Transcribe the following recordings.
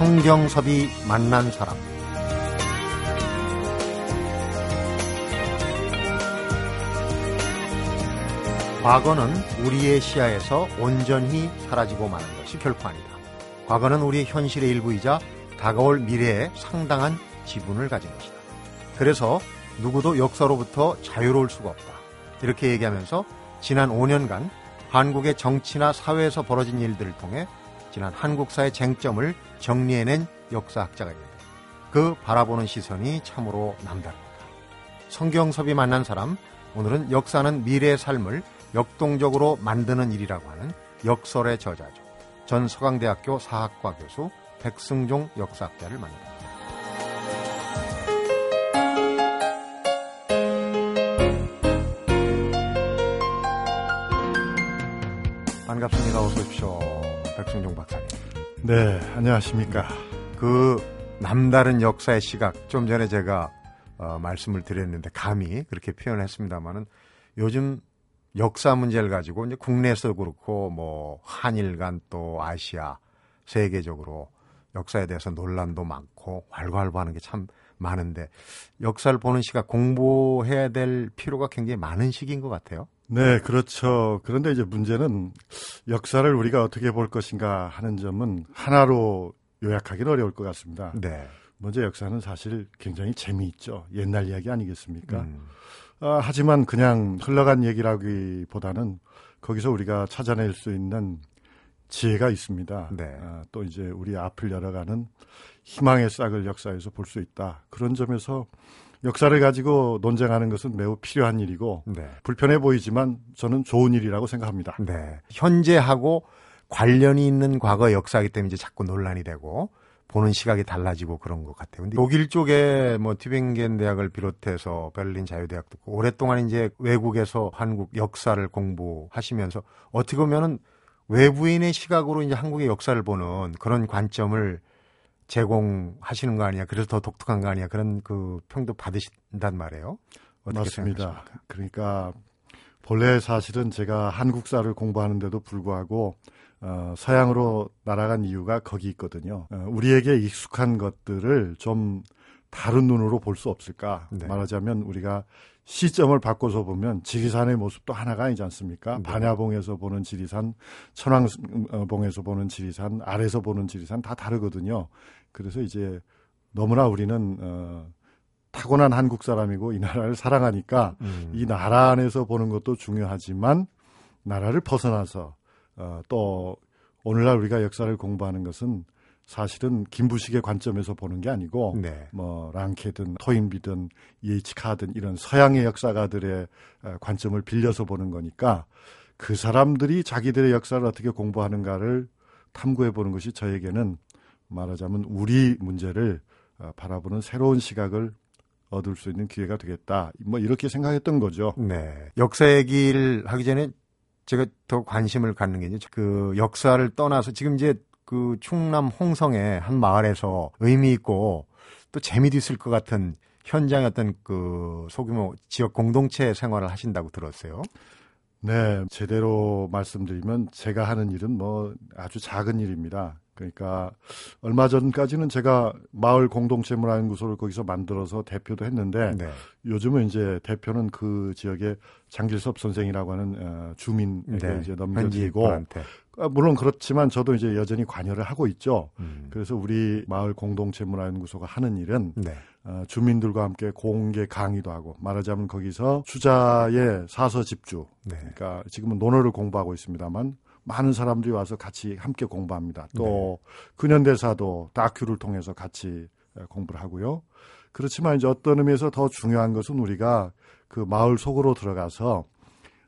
성경섭이 만난 사람 과거는 우리의 시야에서 온전히 사라지고 마는 것이 결코 아니다. 과거는 우리의 현실의 일부이자 다가올 미래에 상당한 지분을 가진 것이다. 그래서 누구도 역사로부터 자유로울 수가 없다. 이렇게 얘기하면서 지난 5년간 한국의 정치나 사회에서 벌어진 일들을 통해 지난 한국사의 쟁점을 정리해낸 역사학자가 있는데 그 바라보는 시선이 참으로 남다릅니다. 성경섭이 만난 사람, 오늘은 역사는 미래의 삶을 역동적으로 만드는 일이라고 하는 역설의 저자죠. 전 서강대학교 사학과 교수 백승종 역사학자를 만납니다. 백승종 박사님. 네, 안녕하십니까. 그 남다른 역사의 시각 좀 전에 제가 어, 말씀을 드렸는데 감히 그렇게 표현했습니다만은 요즘 역사 문제를 가지고 이제 국내에서 그렇고 뭐 한일 간 또 아시아 세계적으로 역사에 대해서 논란도 많고 왈가왈부하는 게 참 많은데 역사를 보는 시각 공부해야 될 필요가 굉장히 많은 시기인 것 같아요. 네, 그렇죠. 그런데 이제 문제는 역사를 우리가 어떻게 볼 것인가 하는 점은 하나로 요약하기는 어려울 것 같습니다. 네. 먼저 역사는 사실 굉장히 재미있죠. 옛날 이야기 아니겠습니까? 음. 아, 하지만 그냥 흘러간 얘기라기보다는 거기서 우리가 찾아낼 수 있는 지혜가 있습니다. 네. 아, 또 이제 우리 앞을 열어가는 희망의 싹을 역사에서 볼 수 있다. 그런 점에서 역사를 가지고 논쟁하는 것은 매우 필요한 일이고 네. 불편해 보이지만 저는 좋은 일이라고 생각합니다. 네. 현재하고 관련이 있는 과거 역사이기 때문에 이제 자꾸 논란이 되고 보는 시각이 달라지고 그런 것 같아요. 근데 독일 쪽에 뭐 튜빙겐 대학을 비롯해서 베를린 자유대학도 오랫동안 이제 외국에서 한국 역사를 공부하시면서 어떻게 보면은 외부인의 시각으로 이제 한국의 역사를 보는 그런 관점을 제공하시는 거 아니야. 그래서 더 독특한 거 아니야. 그런 그 평도 받으신단 말이에요. 맞습니다. 생각하십니까? 그러니까 본래 사실은 제가 한국사를 공부하는데도 불구하고 어, 서양으로 날아간 이유가 거기 있거든요. 어, 우리에게 익숙한 것들을 좀 다른 눈으로 볼 수 없을까? 네. 말하자면 우리가 시점을 바꿔서 보면 지리산의 모습도 하나가 아니지 않습니까? 네. 반야봉에서 보는 지리산, 천왕봉에서 보는 지리산, 아래서 보는 지리산 다 다르거든요. 그래서 이제 너무나 우리는 어, 타고난 한국 사람이고 이 나라를 사랑하니까 음. 이 나라 안에서 보는 것도 중요하지만 나라를 벗어나서 어, 또 오늘날 우리가 역사를 공부하는 것은 사실은 김부식의 관점에서 보는 게 아니고 네. 뭐 랑케든 토인비든 이에이치 카든 이런 서양의 역사가들의 어, 관점을 빌려서 보는 거니까 그 사람들이 자기들의 역사를 어떻게 공부하는가를 탐구해 보는 것이 저에게는 말하자면 우리 문제를 어, 바라보는 새로운 시각을 얻을 수 있는 기회가 되겠다. 뭐 이렇게 생각했던 거죠. 네. 역사 얘기를 하기 전에 제가 더 관심을 갖는 게 이제 그 역사를 떠나서 지금 이제 그 충남 홍성의 한 마을에서 의미 있고 또 재미도 있을 것 같은 현장의 어떤 그 소규모 지역 공동체 생활을 하신다고 들었어요. 네, 제대로 말씀드리면 제가 하는 일은 뭐 아주 작은 일입니다. 그러니까 얼마 전까지는 제가 마을 공동체 문화연구소를 거기서 만들어서 대표도 했는데 네. 요즘은 이제 대표는 그 지역의 장길섭 선생이라고 하는 어, 주민에게 네. 이제 넘겨지고. 아, 물론 그렇지만 저도 이제 여전히 관여를 하고 있죠. 음. 그래서 우리 마을 공동체 문화연구소가 하는 일은 네. 어, 주민들과 함께 공개 강의도 하고 말하자면 거기서 수자의 사서 집주 네. 그러니까 지금은 논어를 공부하고 있습니다만 많은 사람들이 와서 같이 함께 공부합니다. 또 네. 근현대사도 다큐를 통해서 같이 에, 공부를 하고요. 그렇지만 이제 어떤 의미에서 더 중요한 것은 우리가 그 마을 속으로 들어가서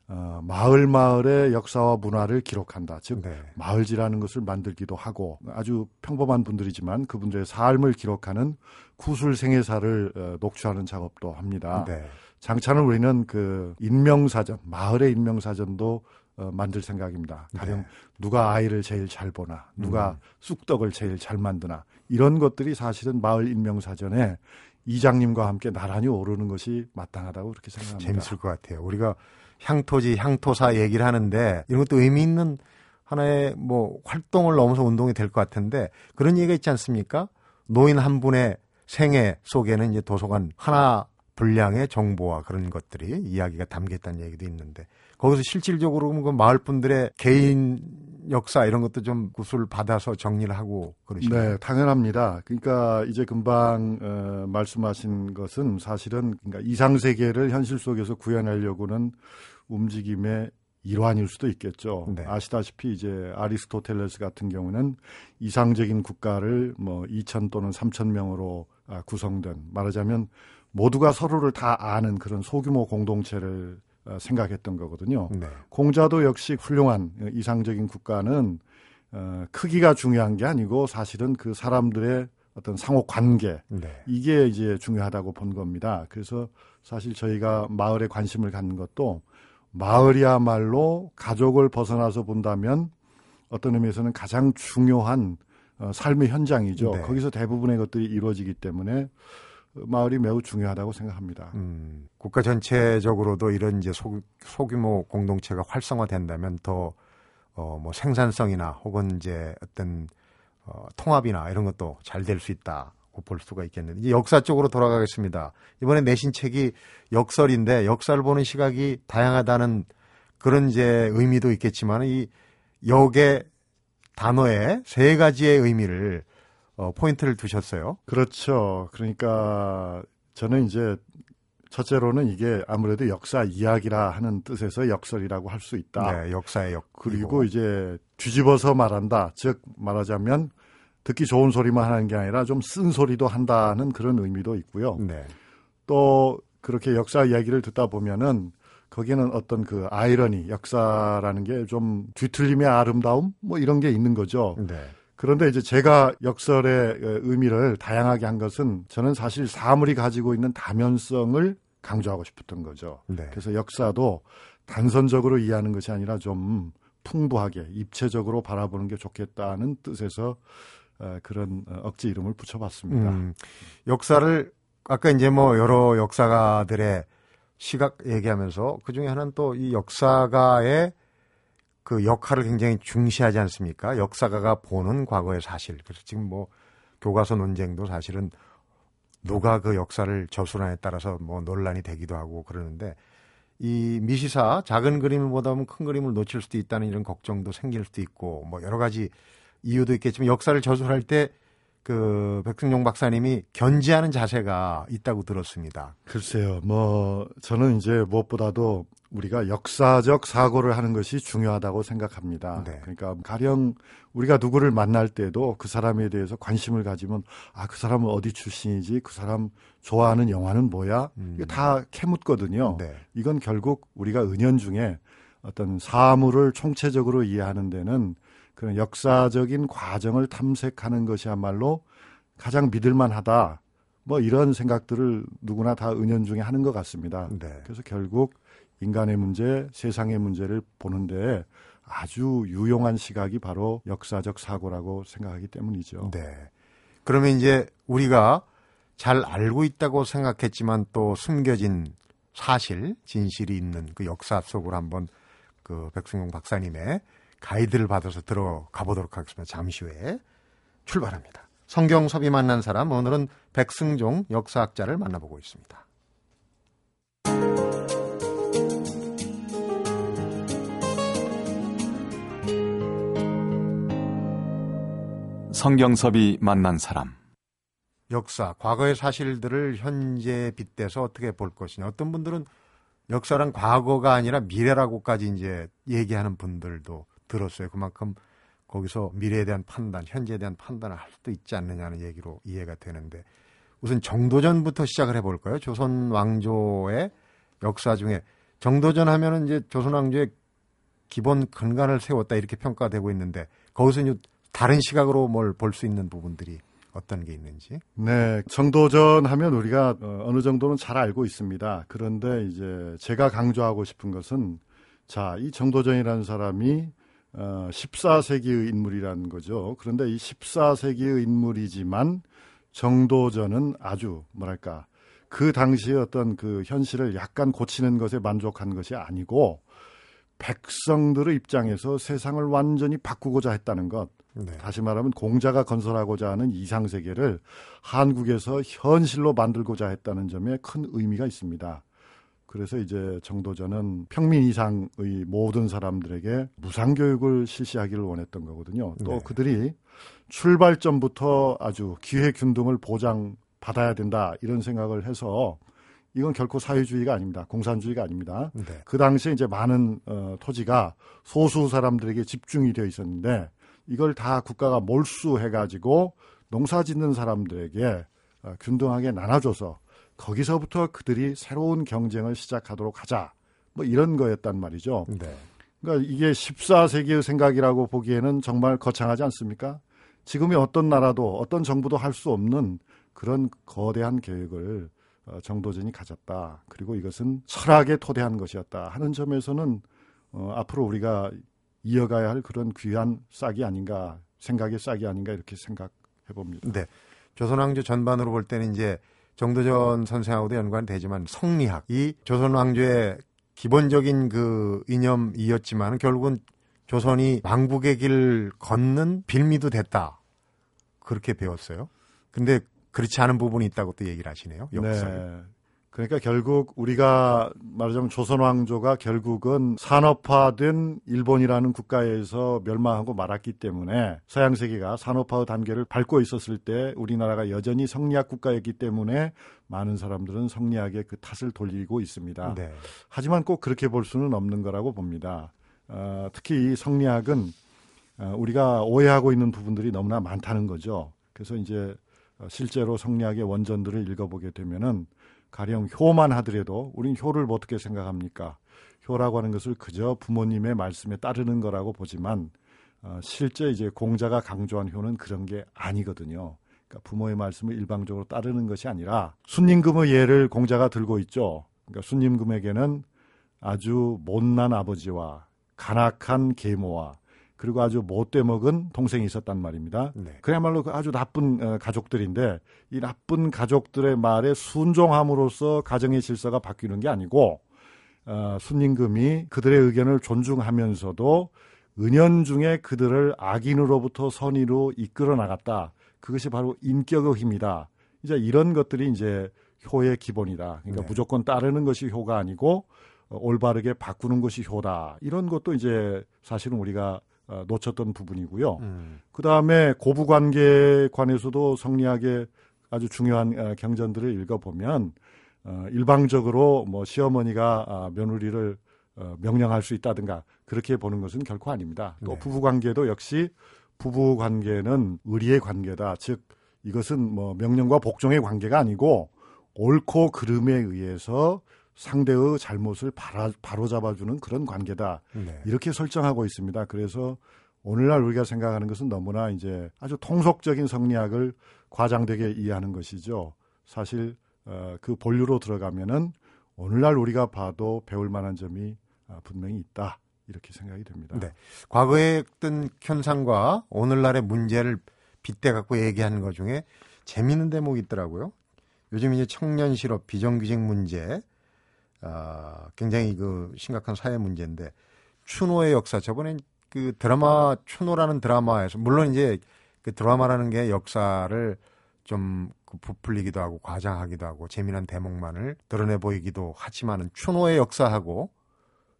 어, 마을 마을의 역사와 문화를 기록한다. 즉 네. 마을지라는 것을 만들기도 하고 아주 평범한 분들이지만 그분들의 삶을 기록하는 구술 생애사를 어, 녹취하는 작업도 합니다. 네. 장차는 우리는 그 인명사전, 마을의 인명사전도 어, 만들 생각입니다. 가령 네. 누가 아이를 제일 잘 보나, 누가 음. 쑥떡을 제일 잘 만드나 이런 것들이 사실은 마을 인명사전에 이장님과 함께 나란히 오르는 것이 마땅하다고 그렇게 생각합니다. 재밌을 것 같아요. 우리가 향토지, 향토사 얘기를 하는데 이런 것도 의미 있는 하나의 뭐 활동을 넘어서 운동이 될 것 같은데 그런 얘기가 있지 않습니까? 노인 한 분의 생애 속에는 이제 도서관 하나 분량의 정보와 그런 것들이 이야기가 담겨 있다는 얘기도 있는데 거기서 실질적으로 그 마을 분들의 개인 역사 이런 것도 좀 구술 받아서 정리를 하고 그러시나요? 네, 당연합니다. 그러니까 이제 금방 어, 말씀하신 것은 사실은 그러니까 이상 세계를 현실 속에서 구현하려고는 움직임의 일환일 수도 있겠죠. 네. 아시다시피 이제 아리스토텔레스 같은 경우는 이상적인 국가를 뭐 2천 또는 3천 명으로 아, 구성된 말하자면 모두가 서로를 다 아는 그런 소규모 공동체를 어, 생각했던 거거든요. 네. 공자도 역시 훌륭한 이상적인 국가는 어, 크기가 중요한 게 아니고 사실은 그 사람들의 어떤 상호 관계 네. 이게 이제 중요하다고 본 겁니다. 그래서 사실 저희가 마을에 관심을 갖는 것도 마을이야말로 가족을 벗어나서 본다면 어떤 의미에서는 가장 중요한 어, 삶의 현장이죠. 네. 거기서 대부분의 것들이 이루어지기 때문에 마을이 매우 중요하다고 생각합니다. 음, 국가 전체적으로도 이런 이제 소, 소규모 공동체가 활성화된다면 더 어, 뭐 생산성이나 혹은 이제 어떤 어, 통합이나 이런 것도 잘 될 수 있다고 볼 수가 있겠는데 이제 역사 쪽으로 돌아가겠습니다. 이번에 내신 책이 역설인데 역사를 보는 시각이 다양하다는 그런 이제 의미도 있겠지만 이 역의 단어에 세 가지의 의미를 어, 포인트를 두셨어요. 그렇죠. 그러니까 저는 이제 첫째로는 이게 아무래도 역사 이야기라 하는 뜻에서 역설이라고 할 수 있다. 네, 역사의 역. 그리고 이제 뒤집어서 말한다. 즉 말하자면 듣기 좋은 소리만 하는 게 아니라 좀 쓴 소리도 한다는 그런 의미도 있고요. 네. 또 그렇게 역사 이야기를 듣다 보면은 거기에는 어떤 그 아이러니, 역사라는 게 좀 뒤틀림의 아름다움 뭐 이런 게 있는 거죠. 네. 그런데 이제 제가 역설의 의미를 다양하게 한 것은 저는 사실 사물이 가지고 있는 다면성을 강조하고 싶었던 거죠. 네. 그래서 역사도 단선적으로 이해하는 것이 아니라 좀 풍부하게 입체적으로 바라보는 게 좋겠다는 뜻에서 어, 그런 어, 억지 이름을 붙여봤습니다. 음, 역사를 아까 이제 뭐 여러 역사가들의 시각 얘기하면서 그 중에 하나는 또 이 역사가의 그 역할을 굉장히 중시하지 않습니까? 역사가가 보는 과거의 사실. 그래서 지금 뭐 교과서 논쟁도 사실은 누가 그 역사를 저술하에 따라서 뭐 논란이 되기도 하고 그러는데 이 미시사 작은 그림을 보다 보면 큰 그림을 놓칠 수도 있다는 이런 걱정도 생길 수도 있고 뭐 여러 가지 이유도 있겠지만 역사를 저술할 때 그 백승용 박사님이 견지하는 자세가 있다고 들었습니다. 글쎄요, 뭐 저는 이제 무엇보다도 우리가 역사적 사고를 하는 것이 중요하다고 생각합니다. 네. 그러니까 가령 우리가 누구를 만날 때도 그 사람에 대해서 관심을 가지면 아 그 사람은 어디 출신이지 그 사람 좋아하는 영화는 뭐야 음. 이게 다 캐묻거든요. 네. 이건 결국 우리가 은연중에 어떤 사물을 총체적으로 이해하는 데는 그런 역사적인 과정을 탐색하는 것이야말로 가장 믿을만하다. 뭐 이런 생각들을 누구나 다 은연중에 하는 것 같습니다. 네. 그래서 결국 인간의 문제, 세상의 문제를 보는데 아주 유용한 시각이 바로 역사적 사고라고 생각하기 때문이죠. 네. 그러면 이제 우리가 잘 알고 있다고 생각했지만 또 숨겨진 사실, 진실이 있는 그 역사 속으로 한번 그 백승용 박사님의 가이드를 받아서 들어가 보도록 하겠습니다. 잠시 후에 출발합니다. 성경섭이 만난 사람, 오늘은 백승종 역사학자를 만나보고 있습니다. 성경섭이 만난 사람 역사, 과거의 사실들을 현재에 빗대서 어떻게 볼 것이냐. 어떤 분들은 역사란 과거가 아니라 미래라고까지 이제 얘기하는 분들도 들었어요. 그만큼 거기서 미래에 대한 판단, 현재에 대한 판단을 할 수도 있지 않느냐는 얘기로 이해가 되는데 우선 정도전부터 시작을 해볼까요? 조선 왕조의 역사 중에 정도전 하면은 이제 조선 왕조의 기본 근간을 세웠다 이렇게 평가되고 있는데 거기서 이제 다른 시각으로 뭘 볼 수 있는 부분들이 어떤 게 있는지? 네, 정도전 하면 우리가 어, 어느 정도는 잘 알고 있습니다. 그런데 이제 제가 강조하고 싶은 것은 자, 이 정도전이라는 사람이 어, 14세기의 인물이라는 거죠. 그런데 이 14세기의 인물이지만 정도전은 아주 뭐랄까 그 당시의 어떤 그 현실을 약간 고치는 것에 만족한 것이 아니고 백성들의 입장에서 세상을 완전히 바꾸고자 했다는 것. 네. 다시 말하면 공자가 건설하고자 하는 이상 세계를 한국에서 현실로 만들고자 했다는 점에 큰 의미가 있습니다. 그래서 이제 정도전은 평민 이상의 모든 사람들에게 무상 교육을 실시하기를 원했던 거거든요. 또 네. 그들이 출발점부터 아주 기회 균등을 보장 받아야 된다 이런 생각을 해서 이건 결코 사회주의가 아닙니다. 공산주의가 아닙니다. 네. 그 당시에 이제 많은 어, 토지가 소수 사람들에게 집중이 되어 있었는데 이걸 다 국가가 몰수해 가지고 농사 짓는 사람들에게 어, 균등하게 나눠줘서 거기서부터 그들이 새로운 경쟁을 시작하도록 하자. 뭐 이런 거였단 말이죠. 네. 그러니까 이게 14세기의 생각이라고 보기에는 정말 거창하지 않습니까? 지금의 어떤 나라도 어떤 정부도 할 수 없는 그런 거대한 계획을 어, 정도전이 가졌다. 그리고 이것은 철학에 토대한 것이었다 하는 점에서는 어, 앞으로 우리가 이어가야 할 그런 귀한 싹이 아닌가 생각의 싹이 아닌가 이렇게 생각해 봅니다. 네. 조선왕조 전반으로 볼 때는 이제 정도전 선생하고도 연관되지만 성리학이 조선 왕조의 기본적인 그 이념이었지만 결국은 조선이 왕국의 길 걷는 빌미도 됐다. 그렇게 배웠어요. 근데 그렇지 않은 부분이 있다고 또 얘기를 하시네요. 역사. 네. 그러니까 결국 우리가 말하자면 조선 왕조가 결국은 산업화된 일본이라는 국가에서 멸망하고 말았기 때문에 서양 세계가 산업화 단계를 밟고 있었을 때 우리나라가 여전히 성리학 국가였기 때문에 많은 사람들은 성리학의 그 탓을 돌리고 있습니다. 네. 하지만 꼭 그렇게 볼 수는 없는 거라고 봅니다. 어, 특히 이 성리학은 어, 우리가 오해하고 있는 부분들이 너무나 많다는 거죠. 그래서 이제 어, 실제로 성리학의 원전들을 읽어보게 되면은 가령 효만 하더라도 우린 효를 어떻게 생각합니까? 효라고 하는 것을 그저 부모님의 말씀에 따르는 거라고 보지만 어, 실제 이제 공자가 강조한 효는 그런 게 아니거든요. 그러니까 부모의 말씀을 일방적으로 따르는 것이 아니라 순임금의 예를 공자가 들고 있죠. 그러니까 순임금에게는 아주 못난 아버지와 간악한 계모와 그리고 아주 못돼 먹은 동생이 있었단 말입니다. 네. 그야말로 그 아주 나쁜 어, 가족들인데 이 나쁜 가족들의 말에 순종함으로써 가정의 질서가 바뀌는 게 아니고 어, 순임금이 그들의 의견을 존중하면서도 은연중에 그들을 악인으로부터 선의로 이끌어 나갔다. 그것이 바로 인격의 힘이다. 이제 이런 것들이 이제 효의 기본이다. 그러니까 네. 무조건 따르는 것이 효가 아니고 어, 올바르게 바꾸는 것이 효다. 이런 것도 이제 사실은 우리가 어, 놓쳤던 부분이고요. 음. 그 다음에 고부 관계에 관해서도 성리학의 아주 중요한 어, 경전들을 읽어보면 어, 일방적으로 뭐 시어머니가 아, 며느리를 명령할 수 있다든가 그렇게 보는 것은 결코 아닙니다. 또 네. 부부 관계도 역시 부부 관계는 의리의 관계다. 즉 이것은 뭐 명령과 복종의 관계가 아니고 옳고 그름에 의해서 상대의 잘못을 바로, 잡아주는 그런 관계다. 네. 이렇게 설정하고 있습니다. 그래서 오늘날 우리가 생각하는 것은 너무나 이제 아주 통속적인 성리학을 과장되게 이해하는 것이죠. 사실 어, 그 본류로 들어가면은 오늘날 우리가 봐도 배울 만한 점이 아, 분명히 있다. 이렇게 생각이 됩니다. 네. 과거의 어떤 현상과 오늘날의 문제를 빗대 갖고 얘기하는 것 중에 재미있는 대목이 있더라고요. 요즘 이제 청년 실업, 비정규직 문제, 어, 굉장히 그 심각한 사회 문제인데 추노의 역사 저번에 그 드라마 추노라는 드라마에서 물론 이제 그 드라마라는 게 역사를 좀그 부풀리기도 하고 과장하기도 하고 재미난 대목만을 드러내 보이기도 하지만은 추노의 역사하고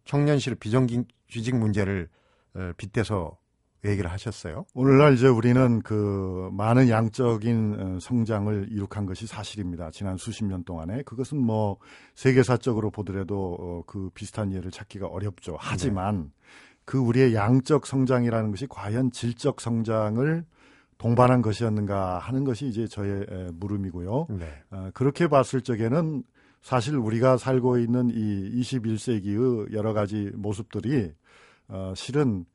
청년실 비정규직 문제를 어, 빗대서 얘기를 하셨어요. 오늘날 이제 우리는 그 많은 양적인 어, 성장을 이룩한 것이 사실입니다. 지난 수십 년 동안에 그것은 뭐 세계사적으로 보더라도 어, 그 비슷한 예를 찾기가 어렵죠. 하지만 네. 그 우리의 양적 성장이라는 것이 과연 질적 성장을 동반한 것이었는가 하는 것이 이제 저의 물음이고요. 네. 어, 그렇게 봤을 적에는 사실 우리가 살고 있는 이 21세기의 여러 가지 모습들이 어, 실은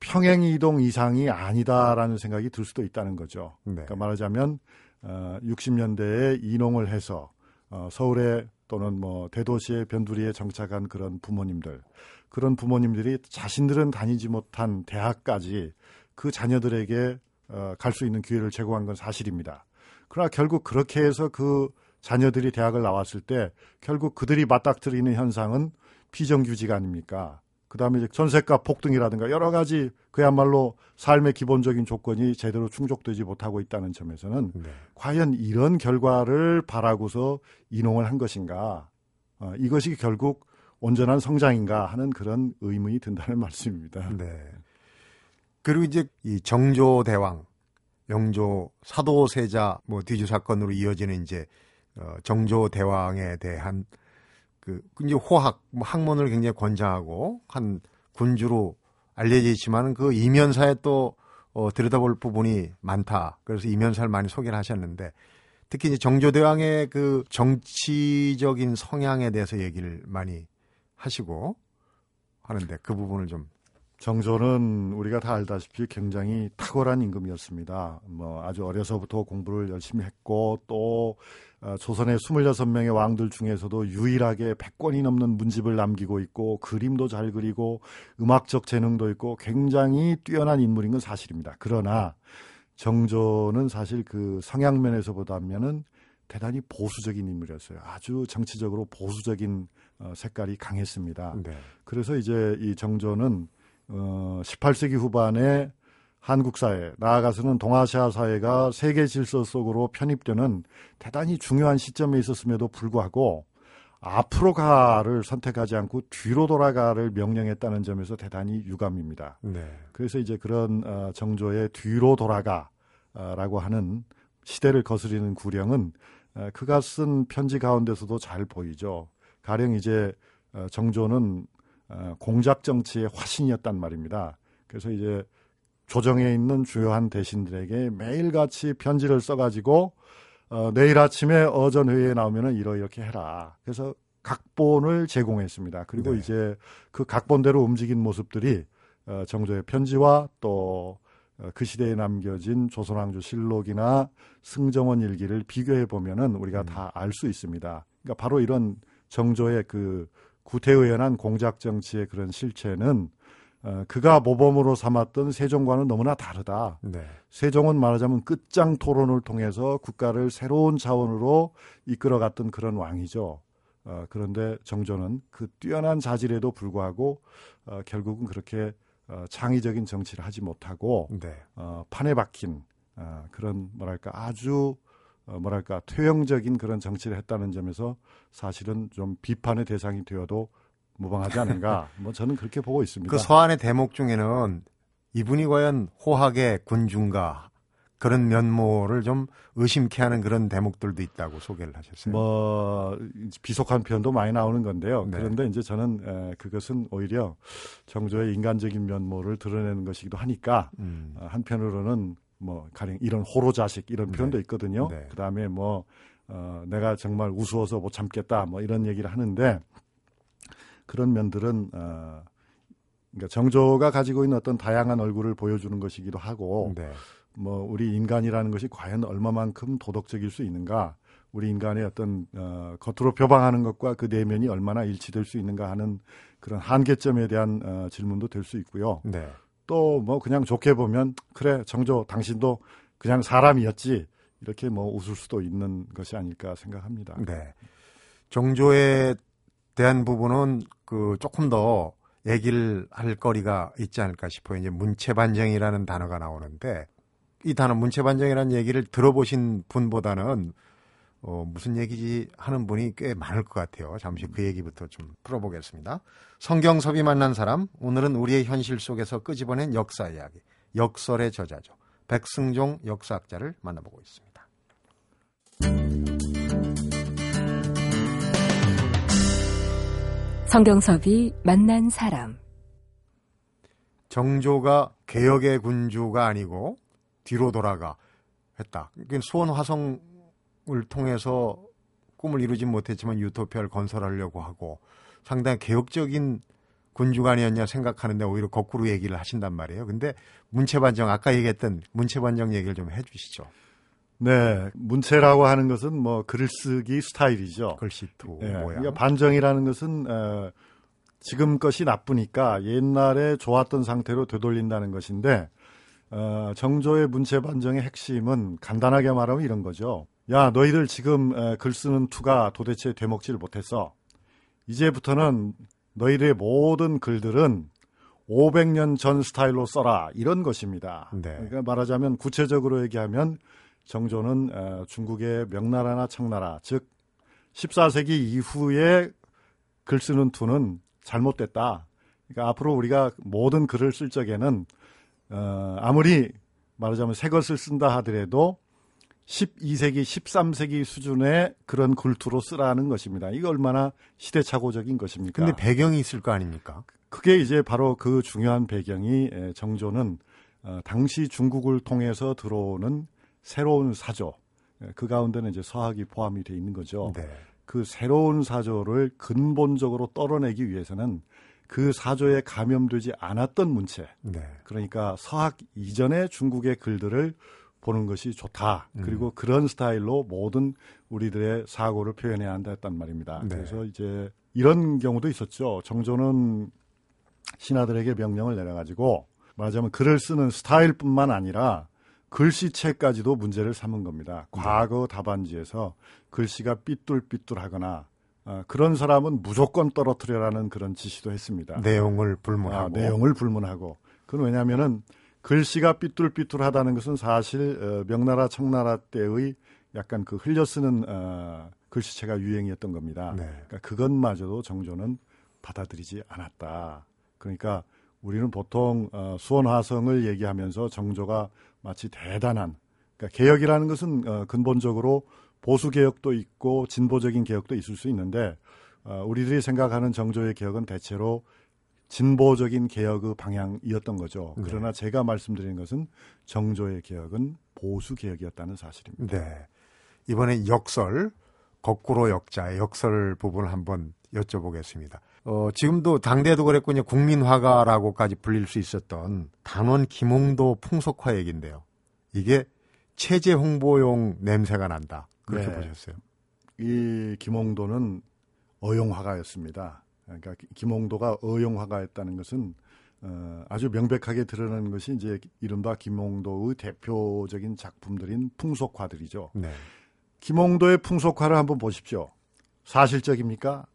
평행 이동 이상이 아니다라는 생각이 들 수도 있다는 거죠. 네. 그러니까 말하자면 어, 60년대에 이농을 해서 어, 서울에 또는 뭐 대도시의 변두리에 정착한 그런 부모님들 그런 부모님들이 자신들은 다니지 못한 대학까지 그 자녀들에게 어, 갈 수 있는 기회를 제공한 건 사실입니다. 그러나 결국 그렇게 해서 그 자녀들이 대학을 나왔을 때 결국 그들이 맞닥뜨리는 현상은 비정규직 아닙니까? 그다음에 이제 전세값 폭등이라든가 여러 가지 그야말로 삶의 기본적인 조건이 제대로 충족되지 못하고 있다는 점에서는 네. 과연 이런 결과를 바라고서 인용을 한 것인가? 어, 이것이 결국 온전한 성장인가 하는 그런 의문이 든다는 말씀입니다. 네. 그리고 이제 이 정조 대왕, 영조 사도세자 뭐 뒤주 사건으로 이어지는 이제 어, 정조 대왕에 대한 그 이제 호학 뭐 학문을 굉장히 권장하고 한 군주로 알려져 있지만 그 이면사에 또 어, 들여다볼 부분이 많다. 그래서 이면사를 많이 소개를 하셨는데 특히 이제 정조대왕의 그 정치적인 성향에 대해서 얘기를 많이 하시고 하는데 그 부분을 좀 정조는 우리가 다 알다시피 굉장히 탁월한 임금이었습니다. 뭐 아주 어려서부터 공부를 열심히 했고 또 어, 조선의 26명의 왕들 중에서도 유일하게 100권이 넘는 문집을 남기고 있고 그림도 잘 그리고 음악적 재능도 있고 굉장히 뛰어난 인물인 건 사실입니다. 그러나 정조는 사실 그 성향면에서 보다면은 대단히 보수적인 인물이었어요. 아주 정치적으로 보수적인 어, 색깔이 강했습니다. 네. 그래서 이제 이 정조는 어, 18세기 후반에 한국 사회, 나아가서는 동아시아 사회가 세계 질서 속으로 편입되는 대단히 중요한 시점에 있었음에도 불구하고 앞으로 가를 선택하지 않고 뒤로 돌아가를 명령했다는 점에서 대단히 유감입니다. 네. 그래서 이제 그런 어, 정조의 뒤로 돌아가라고 하는 시대를 거스리는 구령은 어, 그가 쓴 편지 가운데서도 잘 보이죠. 가령 이제 어, 정조는 어, 공작 정치의 화신이었단 말입니다. 그래서 이제 조정에 있는 주요한 대신들에게 매일같이 편지를 써가지고 어, 내일 아침에 어전 회의에 나오면은 이러이렇게 해라. 그래서 각본을 제공했습니다. 그리고 네. 이제 그 각본대로 움직인 모습들이 어, 정조의 편지와 또그 어, 시대에 남겨진 조선왕조 실록이나 승정원 일기를 비교해 보면은 우리가 음. 다알 수 있습니다. 그러니까 바로 이런 정조의 그 구태의연한 공작 정치의 그런 실체는 어, 그가 모범으로 삼았던 세종과는 너무나 다르다. 네. 세종은 말하자면 끝장 토론을 통해서 국가를 새로운 차원으로 이끌어갔던 그런 왕이죠. 어, 그런데 정조는 그 뛰어난 자질에도 불구하고 어, 결국은 그렇게 어, 창의적인 정치를 하지 못하고 네. 어, 판에 박힌 어, 그런 뭐랄까 아주 어, 뭐랄까 퇴형적인 그런 정치를 했다는 점에서 사실은 좀 비판의 대상이 되어도 무방하지 않은가. 뭐 저는 그렇게 보고 있습니다. 그 서한의 대목 중에는 이분이 과연 호학의 군중가 그런 면모를 좀 의심케 하는 그런 대목들도 있다고 소개를 하셨어요. 뭐 비속한 표현도 많이 나오는 건데요. 네. 그런데 이제 저는 에, 그것은 오히려 정조의 인간적인 면모를 드러내는 것이기도 하니까 음. 어, 한편으로는 뭐 가령 이런 호로 자식 이런 표현도 네. 있거든요. 네. 그다음에 뭐 어, 내가 정말 우스워서 못 참겠다 뭐 이런 얘기를 하는데 그런 면들은 어, 그러니까 정조가 가지고 있는 어떤 다양한 얼굴을 보여주는 것이기도 하고 네. 뭐 우리 인간이라는 것이 과연 얼마만큼 도덕적일 수 있는가 우리 인간의 어떤 어, 겉으로 표방하는 것과 그 내면이 얼마나 일치될 수 있는가 하는 그런 한계점에 대한 어, 질문도 될 수 있고요. 네. 또 뭐 그냥 좋게 보면 그래 정조 당신도 그냥 사람이었지 이렇게 뭐 웃을 수도 있는 것이 아닐까 생각합니다. 네. 정조에 대한 부분은 그 조금 더 얘기를 할 거리가 있지 않을까 싶어요. 이제 문체반정이라는 단어가 나오는데 이 단어 문체반정이라는 얘기를 들어보신 분보다는 어, 무슨 얘기지 하는 분이 꽤 많을 것 같아요. 잠시 그 얘기부터 좀 풀어보겠습니다. 성경섭이 만난 사람, 오늘은 우리의 현실 속에서 끄집어낸 역사 이야기, 역설의 저자죠. 백승종 역사학자를 만나보고 있습니다. 성경섭이 만난 사람. 정조가 개혁의 군주가 아니고 뒤로 돌아가 했다. 수원 화성 을 통해서 꿈을 이루지 못했지만 유토피아를 건설하려고 하고 상당히 개혁적인 군주관이었냐 생각하는데 오히려 거꾸로 얘기를 하신단 말이에요. 근데 문체반정 아까 얘기했던 문체반정 얘기를 좀 해주시죠. 네, 문체라고 하는 것은 뭐 글쓰기 스타일이죠. 글씨투 네, 그러니까 반정이라는 것은 어, 지금 것이 나쁘니까 옛날에 좋았던 상태로 되돌린다는 것인데 어, 정조의 문체 반정의 핵심은 간단하게 말하면 이런 거죠. 야, 너희들 지금 글 쓰는 투가 도대체 되먹지를 못했어. 이제부터는 너희들의 모든 글들은 500년 전 스타일로 써라 이런 것입니다. 네. 그러니까 말하자면 구체적으로 얘기하면 정조는 어, 중국의 명나라나 청나라 즉 14세기 이후에 글 쓰는 투는 잘못됐다. 그러니까 앞으로 우리가 모든 글을 쓸 적에는 어, 아무리 말하자면 새 것을 쓴다 하더라도 12세기, 13세기 수준의 그런 글투로 쓰라는 것입니다. 이게 얼마나 시대착오적인 것입니까? 근데 배경이 있을 거 아닙니까? 그게 이제 바로 그 중요한 배경이 에, 정조는 어, 당시 중국을 통해서 들어오는 새로운 사조, 에, 그 가운데는 이제 서학이 포함이 돼 있는 거죠. 네. 그 새로운 사조를 근본적으로 떨어내기 위해서는 그 사조에 감염되지 않았던 문체, 네. 그러니까 서학 이전의 중국의 글들을 보는 것이 좋다. 음. 그리고 그런 스타일로 모든 우리들의 사고를 표현해야 한다 했단 말입니다. 네. 그래서 이제 이런 경우도 있었죠. 정조는 신하들에게 명령을 내려가지고 말하자면 글을 쓰는 스타일뿐만 아니라 글씨체까지도 문제를 삼은 겁니다. 네. 과거 답안지에서 글씨가 삐뚤삐뚤하거나 어, 그런 사람은 무조건 떨어뜨려라는 그런 지시도 했습니다. 내용을 불문하고 아, 내용을 불문하고. 그건 왜냐하면은 글씨가 삐뚤삐뚤하다는 것은 사실 어, 명나라 청나라 때의 약간 그 흘려 쓰는 어, 글씨체가 유행이었던 겁니다. 네. 그러니까 그것마저도 정조는 받아들이지 않았다. 그러니까 우리는 보통 어, 수원화성을 얘기하면서 정조가 마치 대단한 그러니까 개혁이라는 것은 어, 근본적으로 보수 개혁도 있고 진보적인 개혁도 있을 수 있는데 어, 우리들이 생각하는 정조의 개혁은 대체로 진보적인 개혁의 방향이었던 거죠. 네. 그러나 제가 말씀드리는 것은 정조의 개혁은 보수 개혁이었다는 사실입니다. 네. 이번에 역설, 거꾸로 역자의 역설 부분을 한번 여쭤보겠습니다. 어, 지금도 당대도 그랬고, 이제 국민화가라고까지 불릴 수 있었던 단원 김홍도 풍속화 얘기인데요. 이게 체제 홍보용 냄새가 난다. 그렇게 네. 보셨어요. 이 김홍도는 어용화가였습니다. 그러니까 기- 김홍도가 어용화가였다는 것은 어, 아주 명백하게 드러나는 것이 이제 이른바 김홍도의 대표적인 작품들인 풍속화들이죠. 네. 김홍도의 풍속화를 한번 보십시오. 사실적입니까?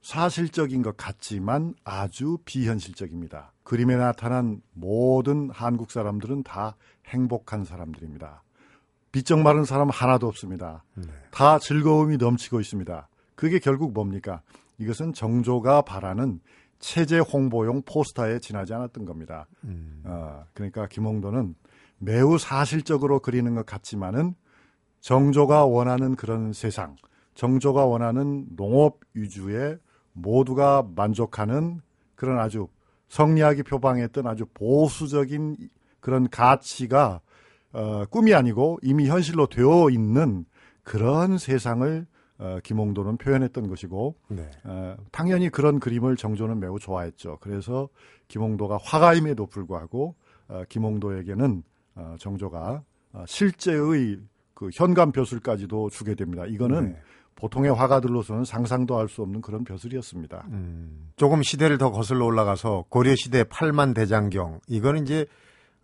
사실적인 것 같지만 아주 비현실적입니다. 그림에 나타난 모든 한국 사람들은 다 행복한 사람들입니다. 빚정 마른 사람 하나도 없습니다. 네. 다 즐거움이 넘치고 있습니다. 그게 결국 뭡니까? 이것은 정조가 바라는 체제 홍보용 포스터에 지나지 않았던 겁니다. 음, 어, 그러니까 김홍도는 매우 사실적으로 그리는 것 같지만은 정조가 원하는 그런 세상, 정조가 원하는 농업 위주의 모두가 만족하는 그런 아주 성리학이 표방했던 아주 보수적인 그런 가치가 어, 꿈이 아니고 이미 현실로 되어 있는 그런 세상을 어, 김홍도는 표현했던 것이고 네. 어, 당연히 그런 그림을 정조는 매우 좋아했죠. 그래서 김홍도가 화가임에도 불구하고 어, 김홍도에게는 어, 정조가 어, 실제의 그 현감 벼슬까지도 주게 됩니다. 이거는 네. 보통의 화가들로서는 상상도 할 수 없는 그런 벼슬이었습니다. 음, 조금 시대를 더 거슬러 올라가서 고려 시대 팔만 대장경 이거는 이제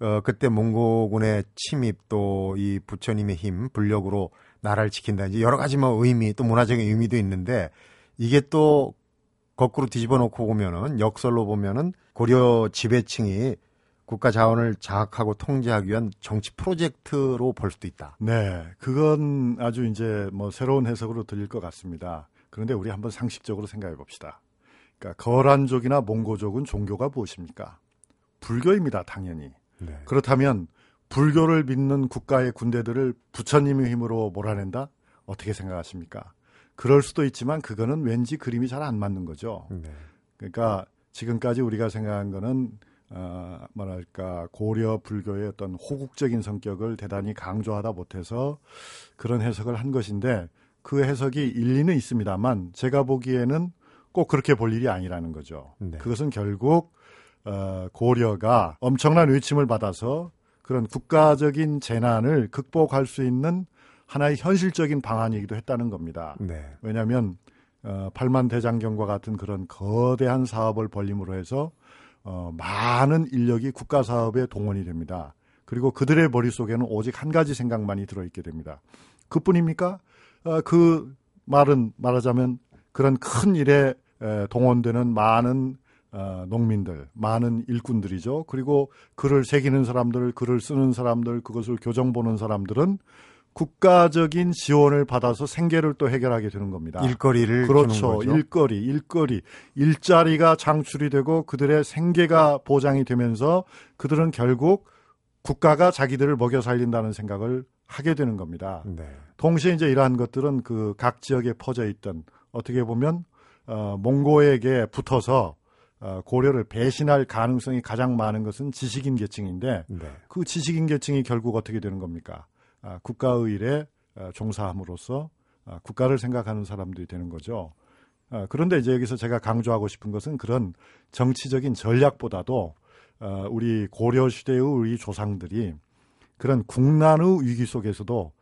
어, 그때 몽고군의 침입 또 이 부처님의 힘 불력으로 나라를 지킨다 이제 여러 가지 뭐 의미 또 문화적인 의미도 있는데 이게 또 거꾸로 뒤집어 놓고 보면은 역설로 보면은 고려 지배층이 국가 자원을 장악하고 통제하기 위한 정치 프로젝트로 볼 수도 있다. 네, 그건 아주 이제 뭐 새로운 해석으로 들릴 것 같습니다. 그런데 우리 한번 상식적으로 생각해 봅시다. 그러니까 거란족이나 몽고족은 종교가 무엇입니까? 불교입니다, 당연히. 네. 그렇다면 불교를 믿는 국가의 군대들을 부처님의 힘으로 몰아낸다? 어떻게 생각하십니까? 그럴 수도 있지만 그거는 왠지 그림이 잘 안 맞는 거죠. 네. 그러니까 지금까지 우리가 생각한 거는 어, 뭐랄까 고려 불교의 어떤 호국적인 성격을 대단히 강조하다 못해서 그런 해석을 한 것인데 그 해석이 일리는 있습니다만 제가 보기에는 꼭 그렇게 볼 일이 아니라는 거죠. 네. 그것은 결국 어, 고려가 엄청난 외침을 받아서 그런 국가적인 재난을 극복할 수 있는 하나의 현실적인 방안이기도 했다는 겁니다. 네. 왜냐하면 어, 팔만 대장경과 같은 그런 거대한 사업을 벌림으로 해서 어, 많은 인력이 국가 사업에 동원이 됩니다. 그리고 그들의 머릿속에는 오직 한 가지 생각만이 들어있게 됩니다. 그뿐입니까? 어, 그 말은 말하자면 그런 큰 일에 에, 동원되는 많은 어, 농민들, 많은 일꾼들이죠. 그리고 글을 새기는 사람들, 글을 쓰는 사람들, 그것을 교정 보는 사람들은 국가적인 지원을 받아서 생계를 또 해결하게 되는 겁니다. 일거리를 그렇죠. 일거리, 일거리, 일자리가 창출이 되고 그들의 생계가 보장이 되면서 그들은 결국 국가가 자기들을 먹여 살린다는 생각을 하게 되는 겁니다. 네. 동시에 이제 이러한 것들은 그 각 지역에 퍼져 있던 어떻게 보면 어, 몽고에게 붙어서 어, 고려를 배신할 가능성이 가장 많은 것은 지식인 계층인데 네. 그 지식인 계층이 결국 어떻게 되는 겁니까? 아, 국가의 일에 어, 종사함으로써 아, 국가를 생각하는 사람들이 되는 거죠. 아, 그런데 이제 여기서 제가 강조하고 싶은 것은 그런 정치적인 전략보다도 어, 우리 고려 시대의 우리 조상들이 그런 국난의 위기 속에서도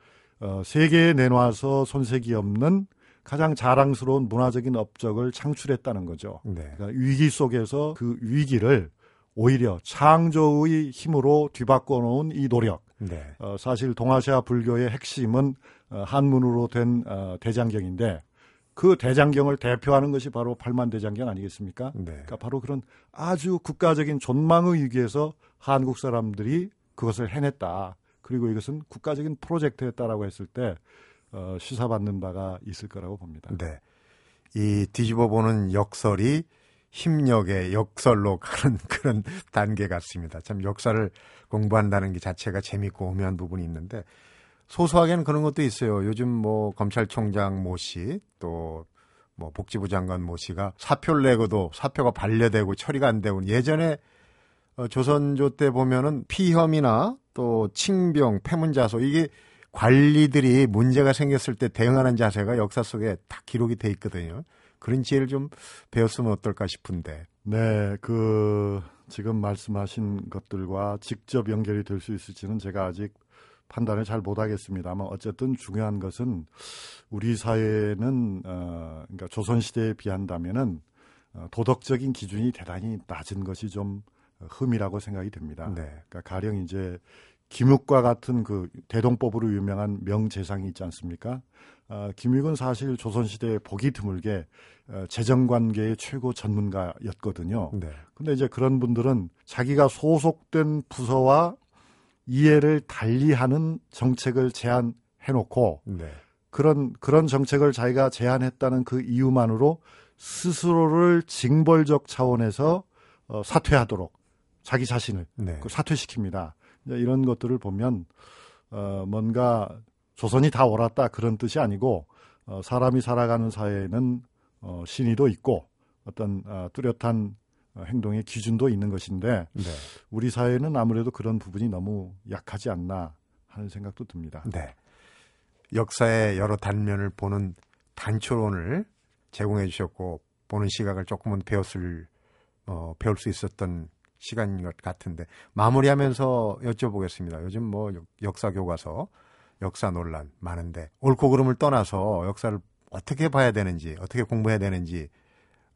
어, 세계에 내놔서 손색이 없는 가장 자랑스러운 문화적인 업적을 창출했다는 거죠. 네. 그러니까 위기 속에서 그 위기를 오히려 창조의 힘으로 뒤바꿔 놓은 이 노력. 네. 어, 사실 동아시아 불교의 핵심은 어, 한문으로 된 어, 대장경인데 그 대장경을 대표하는 것이 바로 팔만 대장경 아니겠습니까? 네. 그러니까 바로 그런 아주 국가적인 존망의 위기에서 한국 사람들이 그것을 해냈다. 그리고 이것은 국가적인 프로젝트였다라고 했을 때 어, 시사받는 바가 있을 거라고 봅니다. 네. 이 뒤집어 보는 역설이 힘력의 역설로 가는 그런 단계 같습니다. 참 역사를 공부한다는 게 자체가 재밌고 오묘한 부분이 있는데 소소하게는 그런 것도 있어요. 요즘 뭐 검찰총장 모 씨, 또 뭐 복지부 장관 모 씨가 사표를 내고도 사표가 반려되고 처리가 안 되고 예전에 어, 조선조 때 보면은 피혐이나 또 칭병, 폐문자소 이게 관리들이 문제가 생겼을 때 대응하는 자세가 역사 속에 다 기록이 돼 있거든요. 그런 지혜를 좀 배웠으면 어떨까 싶은데. 네, 그 지금 말씀하신 것들과 직접 연결이 될 수 있을지는 제가 아직 판단을 잘 못하겠습니다만 어쨌든 중요한 것은 우리 사회는 어, 그러니까 조선 시대에 비한다면은 어, 도덕적인 기준이 대단히 낮은 것이 좀 흠이라고 생각이 됩니다. 네. 그러니까 가령 이제 김육과 같은 그 대동법으로 유명한 명재상이 있지 않습니까? 어, 김육은 사실 조선시대에 보기 드물게 어, 재정관계의 최고 전문가였거든요. 네. 근데 이제 그런 분들은 자기가 소속된 부서와 이해를 달리하는 정책을 제안해놓고 네. 그런 그런 정책을 자기가 제안했다는 그 이유만으로 스스로를 징벌적 차원에서 어, 사퇴하도록 자기 자신을 네. 그 사퇴시킵니다. 이런 것들을 보면 어, 뭔가 조선이 다 옳았다 그런 뜻이 아니고 어, 사람이 살아가는 사회에는 어, 신의도 있고 어떤 어, 뚜렷한 어, 행동의 기준도 있는 것인데 네. 우리 사회는 아무래도 그런 부분이 너무 약하지 않나 하는 생각도 듭니다. 네. 역사의 여러 단면을 보는 단초론을 제공해 주셨고 보는 시각을 조금은 배웠을 어, 배울 수 있었던 시간인 것 같은데 마무리하면서 여쭤보겠습니다. 요즘 뭐 역- 역사 교과서, 역사 논란 많은데 옳고 그름을 떠나서 역사를 어떻게 봐야 되는지, 어떻게 공부해야 되는지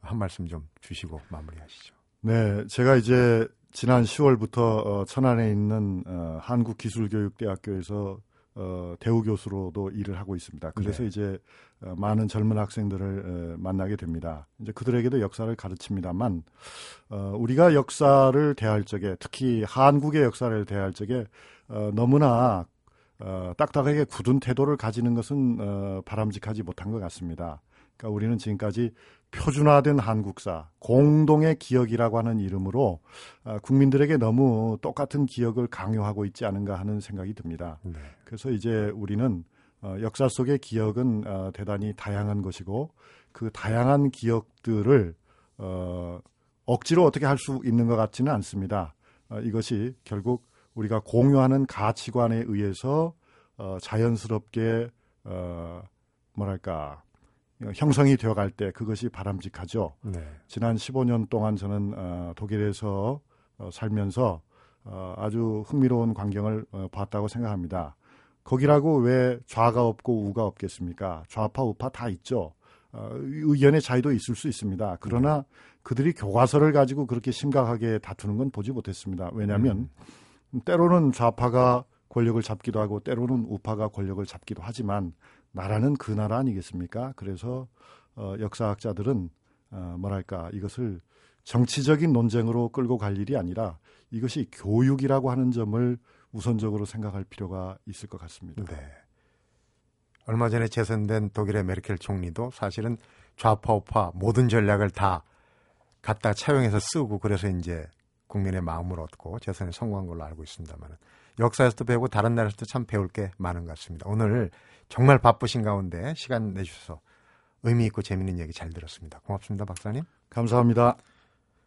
한 말씀 좀 주시고 마무리하시죠. 네, 제가 이제 지난 10월부터 어, 천안에 있는 어, 한국기술교육대학교에서 어, 대우 교수로도 일을 하고 있습니다. 그래서 네. 이제 어, 많은 젊은 학생들을 어, 만나게 됩니다. 이제 그들에게도 역사를 가르칩니다만 어, 우리가 역사를 대할 적에 특히 한국의 역사를 대할 적에 어, 너무나 어, 딱딱하게 굳은 태도를 가지는 것은 어, 바람직하지 못한 것 같습니다. 그러니까 우리는 지금까지 표준화된 한국사, 공동의 기억이라고 하는 이름으로 아, 국민들에게 너무 똑같은 기억을 강요하고 있지 않은가 하는 생각이 듭니다. 네. 그래서 이제 우리는 어, 역사 속의 기억은 어, 대단히 다양한 것이고 그 다양한 기억들을 어, 억지로 어떻게 할 수 있는 것 같지는 않습니다. 어, 이것이 결국 우리가 공유하는 가치관에 의해서 어, 자연스럽게 어, 뭐랄까 형성이 되어갈 때 그것이 바람직하죠. 네. 지난 15년 동안 저는 어, 독일에서 어, 살면서 어, 아주 흥미로운 광경을 어, 봤다고 생각합니다. 거기라고 왜 좌가 없고 우가 없겠습니까? 좌파 우파 다 있죠. 어, 의견의 차이도 있을 수 있습니다. 그러나 그들이 교과서를 가지고 그렇게 심각하게 다투는 건 보지 못했습니다. 왜냐하면 때로는 좌파가 권력을 잡기도 하고 때로는 우파가 권력을 잡기도 하지만 나라는 그 나라 아니겠습니까? 그래서 어, 역사학자들은 어, 뭐랄까 이것을 정치적인 논쟁으로 끌고 갈 일이 아니라 이것이 교육이라고 하는 점을 우선적으로 생각할 필요가 있을 것 같습니다. 네. 얼마 전에 재선된 독일의 메르켈 총리도 사실은 좌파 우파 모든 전략을 다 갖다 차용해서 쓰고 그래서 이제 국민의 마음을 얻고 재선에 성공한 걸로 알고 있습니다만 역사에서도 배우고 다른 나라에서도 참 배울 게 많은 것 같습니다. 오늘 정말 바쁘신 가운데 시간 내주셔서 의미 있고 재미있는 얘기 잘 들었습니다. 고맙습니다, 박사님. 감사합니다.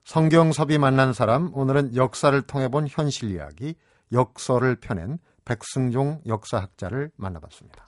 성경섭이 만난 사람 오늘은 역사를 통해 본 현실 이야기 역설을 펴낸 백승종 역사학자를 만나봤습니다.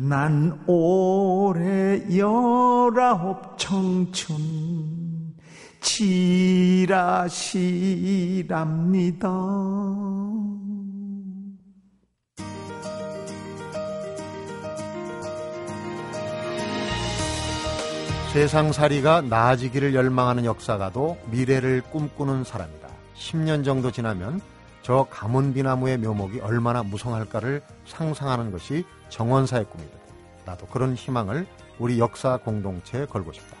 난 올해 열아홉 청춘 지라시랍니다. 세상살이가 나아지기를 열망하는 역사가도 미래를 꿈꾸는 사람이다. 10년 정도 지나면 저 가문비나무의 묘목이 얼마나 무성할까를 상상하는 것이 정원사의 꿈이다. 나도 그런 희망을 우리 역사 공동체에 걸고 싶다.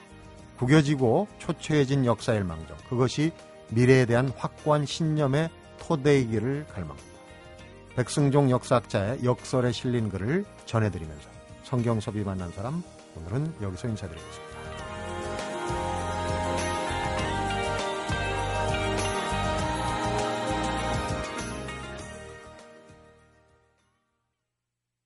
구겨지고 초췌해진 역사의 망정 그것이 미래에 대한 확고한 신념의 토대이기를 갈망한다. 백승종 역사학자의 역설에 실린 글을 전해드리면서 성경섭이 만난 사람 오늘은 여기서 인사드리겠습니다.